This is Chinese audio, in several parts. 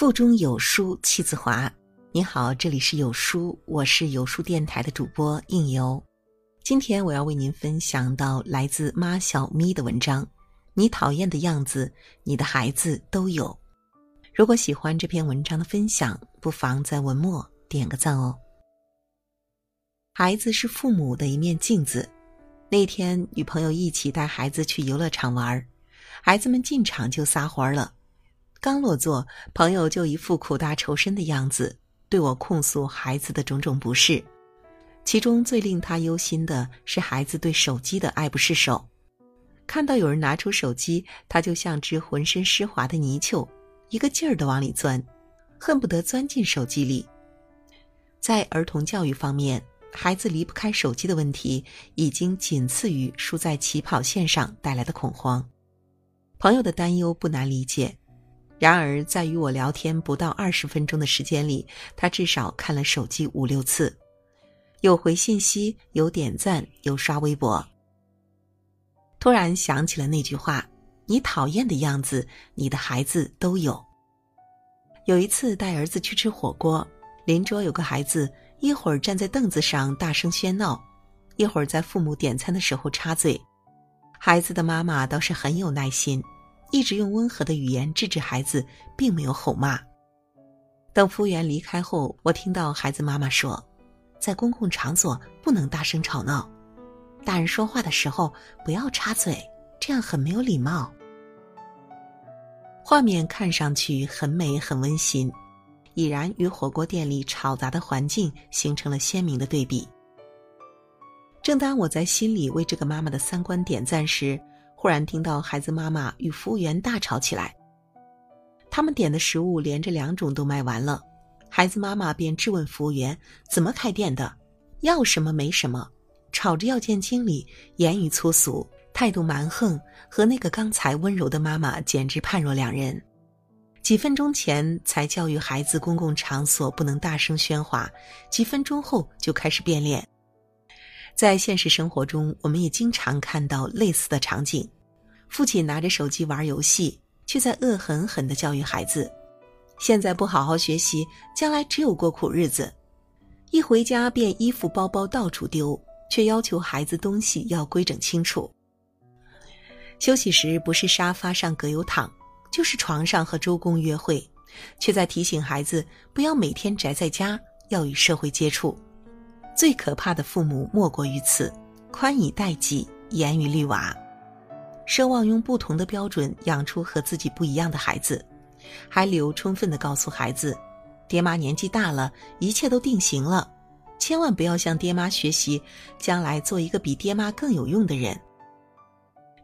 腹中有书气自华。你好，这里是有书，我是有书电台的主播应由。今天我要为您分享到来自妈小咪的文章。你讨厌的样子，你的孩子都有。如果喜欢这篇文章的分享，不妨在文末点个赞哦。孩子是父母的一面镜子。那天与朋友一起带孩子去游乐场玩，孩子们进场就撒欢了。刚落座，朋友就一副苦大仇深的样子，对我控诉孩子的种种不适。其中最令他忧心的是孩子对手机的爱不释手。看到有人拿出手机，他就像只浑身湿滑的泥鳅，一个劲儿的往里钻，恨不得钻进手机里。在儿童教育方面，孩子离不开手机的问题，已经仅次于输在起跑线上带来的恐慌。朋友的担忧不难理解。然而，在与我聊天不到二十分钟的时间里，他至少看了手机五六次，有回信息，有点赞，有刷微博。突然想起了那句话：“你讨厌的样子，你的孩子都有。”有一次带儿子去吃火锅，邻桌有个孩子，一会儿站在凳子上大声喧闹，一会儿在父母点餐的时候插嘴。孩子的妈妈倒是很有耐心。一直用温和的语言制止孩子，并没有吼骂。等服务员离开后，我听到孩子妈妈说：“在公共场所不能大声吵闹，大人说话的时候不要插嘴，这样很没有礼貌。”画面看上去很美很温馨，已然与火锅店里吵杂的环境形成了鲜明的对比。正当我在心里为这个妈妈的三观点赞时，忽然听到孩子妈妈与服务员大吵起来。他们点的食物连着两种都卖完了，孩子妈妈便质问服务员：“怎么开店的？要什么没什么，吵着要见经理，言语粗俗，态度蛮横，和那个刚才温柔的妈妈简直判若两人。几分钟前才教育孩子公共场所不能大声喧哗，几分钟后就开始变脸。”在现实生活中，我们也经常看到类似的场景：父亲拿着手机玩游戏，却在恶狠狠地教育孩子：“现在不好好学习，将来只有过苦日子。”一回家便衣服包包到处丢，却要求孩子东西要规整清楚。休息时不是沙发上葛优躺，就是床上和周公约会，却在提醒孩子不要每天宅在家，要与社会接触。最可怕的父母莫过于此，宽以待己，严于律娃，奢望用不同的标准养出和自己不一样的孩子，还留充分的告诉孩子，爹妈年纪大了，一切都定型了，千万不要向爹妈学习，将来做一个比爹妈更有用的人。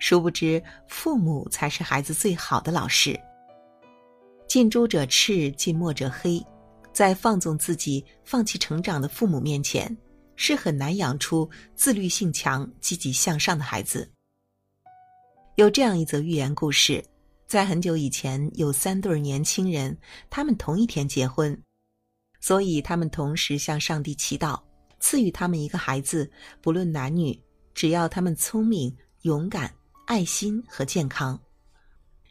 殊不知，父母才是孩子最好的老师。近朱者赤，近墨者黑，在放纵自己、放弃成长的父母面前。是很难养出自律性强、积极向上的孩子。有这样一则寓言故事：在很久以前，有三对年轻人，他们同一天结婚，所以他们同时向上帝祈祷，赐予他们一个孩子，不论男女，只要他们聪明、勇敢、爱心和健康。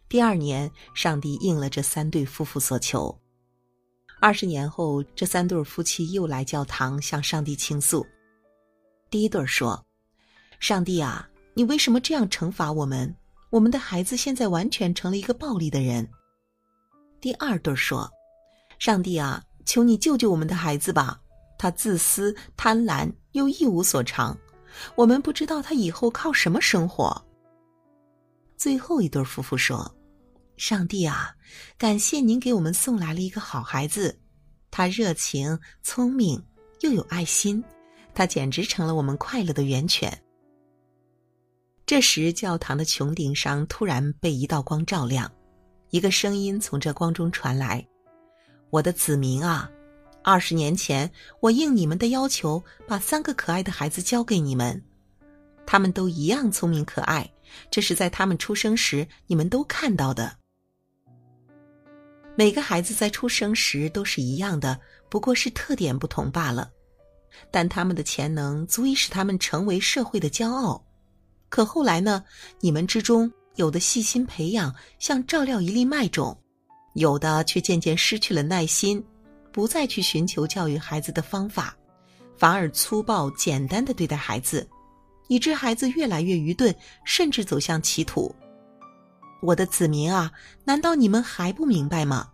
第二年，上帝应了这三对夫妇所求。二十年后，这三对夫妻又来教堂向上帝倾诉。第一对说：“上帝啊，你为什么这样惩罚我们？我们的孩子现在完全成了一个暴力的人。”第二对说：“上帝啊，求你救救我们的孩子吧！他自私、贪婪又一无所长，我们不知道他以后靠什么生活。”最后一对夫妇说。上帝啊，感谢您给我们送来了一个好孩子，他热情、聪明又有爱心，他简直成了我们快乐的源泉。这时，教堂的穹顶上突然被一道光照亮，一个声音从这光中传来：“我的子民啊，二十年前我应你们的要求，把三个可爱的孩子交给你们，他们都一样聪明可爱，这是在他们出生时你们都看到的。”每个孩子在出生时都是一样的，不过是特点不同罢了。但他们的潜能足以使他们成为社会的骄傲。可后来呢？你们之中有的细心培养，像照料一粒麦种；有的却渐渐失去了耐心，不再去寻求教育孩子的方法，反而粗暴简单的对待孩子，以致孩子越来越愚钝，甚至走向歧途。我的子民啊，难道你们还不明白吗？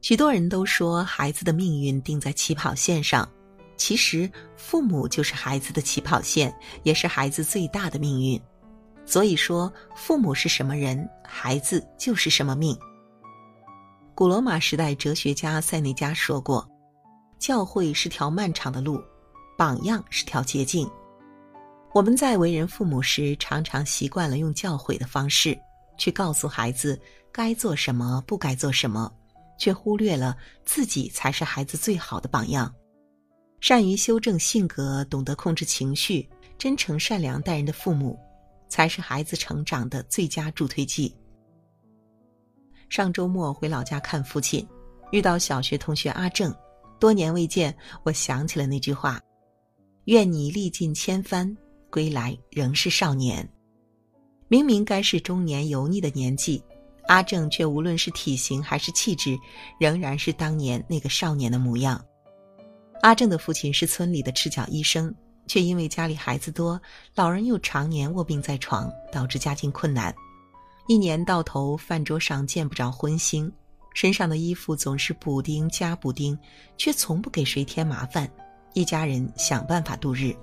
许多人都说孩子的命运定在起跑线上，其实父母就是孩子的起跑线，也是孩子最大的命运。所以说，父母是什么人，孩子就是什么命。古罗马时代哲学家塞内加说过：“教会是条漫长的路，榜样是条捷径。”我们在为人父母时，常常习惯了用教诲的方式去告诉孩子该做什么，不该做什么。却忽略了自己才是孩子最好的榜样。善于修正性格、懂得控制情绪、真诚善良待人的父母，才是孩子成长的最佳助推剂。上周末回老家看父亲，遇到小学同学阿正，多年未见，我想起了那句话：“愿你历尽千帆，归来仍是少年。”明明该是中年油腻的年纪。阿正却无论是体型还是气质，仍然是当年那个少年的模样。阿正的父亲是村里的赤脚医生，却因为家里孩子多，老人又常年卧病在床，导致家境困难。一年到头，饭桌上见不着荤腥，身上的衣服总是补丁加补丁，却从不给谁添麻烦。一家人想办法度日，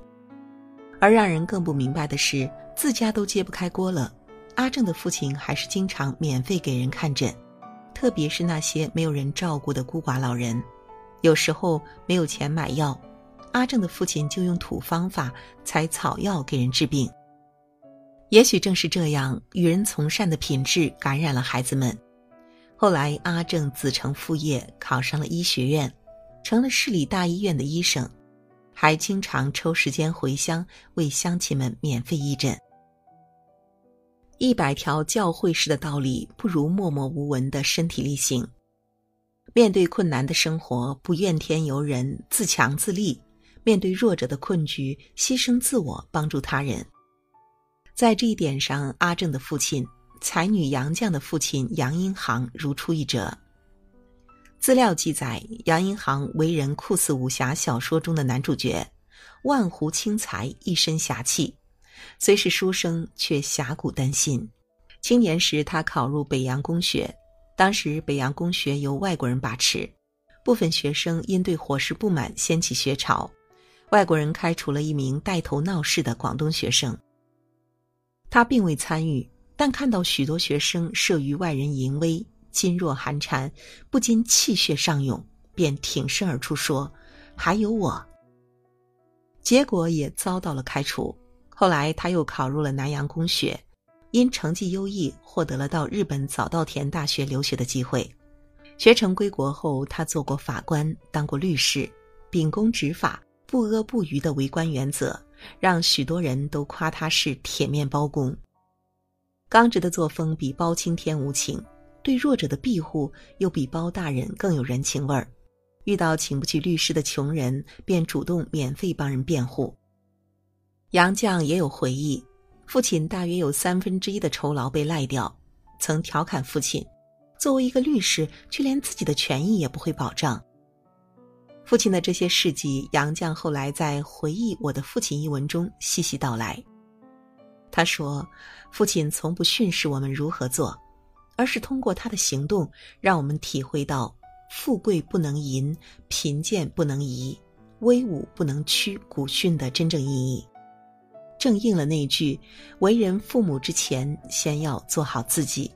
而让人更不明白的是，自家都揭不开锅了。阿正的父亲还是经常免费给人看诊，特别是那些没有人照顾的孤寡老人，有时候没有钱买药，阿正的父亲就用土方法采草药给人治病。也许正是这样，与人从善的品质感染了孩子们。后来，阿正子承父业，考上了医学院，成了市里大医院的医生，还经常抽时间回乡为乡亲们免费义诊。一百条教会式的道理，不如默默无闻的身体力行。面对困难的生活，不怨天尤人，自强自立；面对弱者的困局，牺牲自我，帮助他人。在这一点上，阿正的父亲才女杨绛的父亲杨荫行如出一辙。资料记载，杨荫行为人酷似武侠小说中的男主角，万湖轻才，一身侠气。虽是书生，却侠骨丹心。青年时，他考入北洋公学。当时，北洋公学由外国人把持，部分学生因对伙食不满，掀起学潮。外国人开除了一名带头闹事的广东学生。他并未参与，但看到许多学生慑于外人淫威，噤若寒蝉，不禁气血上涌，便挺身而出说：“还有我。”结果也遭到了开除。后来，他又考入了南洋公学，因成绩优异，获得了到日本早稻田大学留学的机会。学成归国后，他做过法官，当过律师，秉公执法、不阿不谀的为官原则，让许多人都夸他是铁面包公。刚直的作风比包青天无情，对弱者的庇护又比包大人更有人情味儿。遇到请不起律师的穷人，便主动免费帮人辩护。杨绛也有回忆，父亲大约有三分之一的酬劳被赖掉，曾调侃父亲：“作为一个律师，却连自己的权益也不会保障。”父亲的这些事迹，杨绛后来在回忆《我的父亲》一文中细细道来。他说：“父亲从不训示我们如何做，而是通过他的行动，让我们体会到富贵不能淫，贫贱不能移，威武不能屈古训的真正意义。”正应了那句：“为人父母之前，先要做好自己。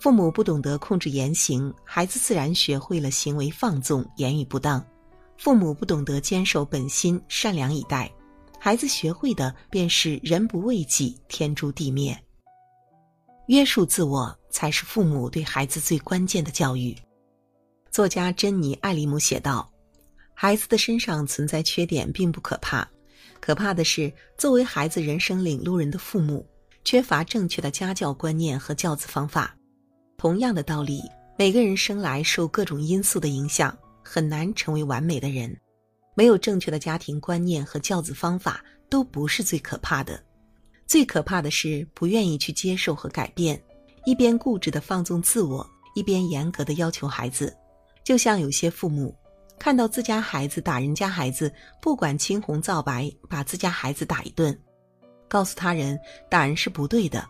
父母不懂得控制言行，孩子自然学会了行为放纵、言语不当；父母不懂得坚守本心、善良以待，孩子学会的便是人不为己，天诛地灭。约束自我，才是父母对孩子最关键的教育。”作家珍妮·艾利姆写道：“孩子的身上存在缺点，并不可怕。”可怕的是，作为孩子人生领路人的父母，缺乏正确的家教观念和教子方法。同样的道理，每个人生来受各种因素的影响，很难成为完美的人。没有正确的家庭观念和教子方法，都不是最可怕的。最可怕的是不愿意去接受和改变，一边固执的放纵自我，一边严格的要求孩子。就像有些父母看到自家孩子打人家孩子，不管青红皂白，把自家孩子打一顿，告诉他人打人是不对的。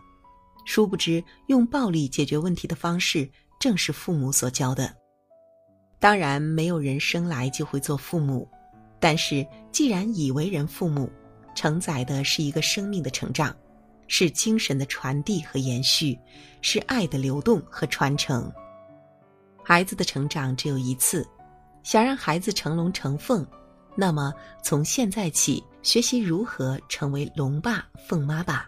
殊不知，用暴力解决问题的方式，正是父母所教的。当然，没有人生来就会做父母，但是既然已为人父母，承载的是一个生命的成长，是精神的传递和延续，是爱的流动和传承。孩子的成长只有一次，想让孩子成龙成凤，那么从现在起学习如何成为龙爸凤妈吧。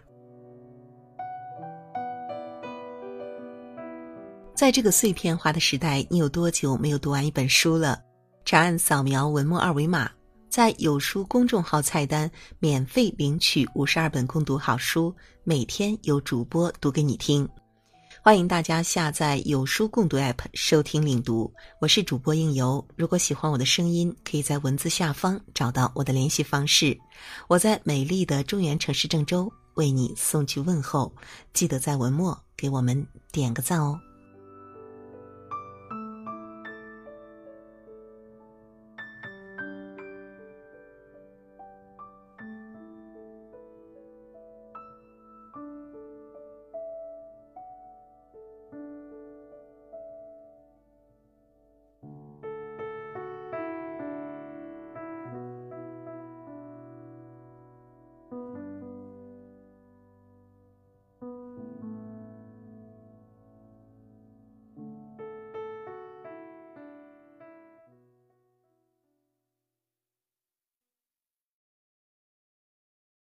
在这个碎片化的时代，你有多久没有读完一本书了？长按扫描文末二维码，在有书公众号菜单免费领取五十二本共读好书，每天有主播读给你听。欢迎大家下载有书共读 App 收听领读。我是主播应由，如果喜欢我的声音，可以在文字下方找到我的联系方式。我在美丽的中原城市郑州为你送去问候，记得在文末给我们点个赞哦。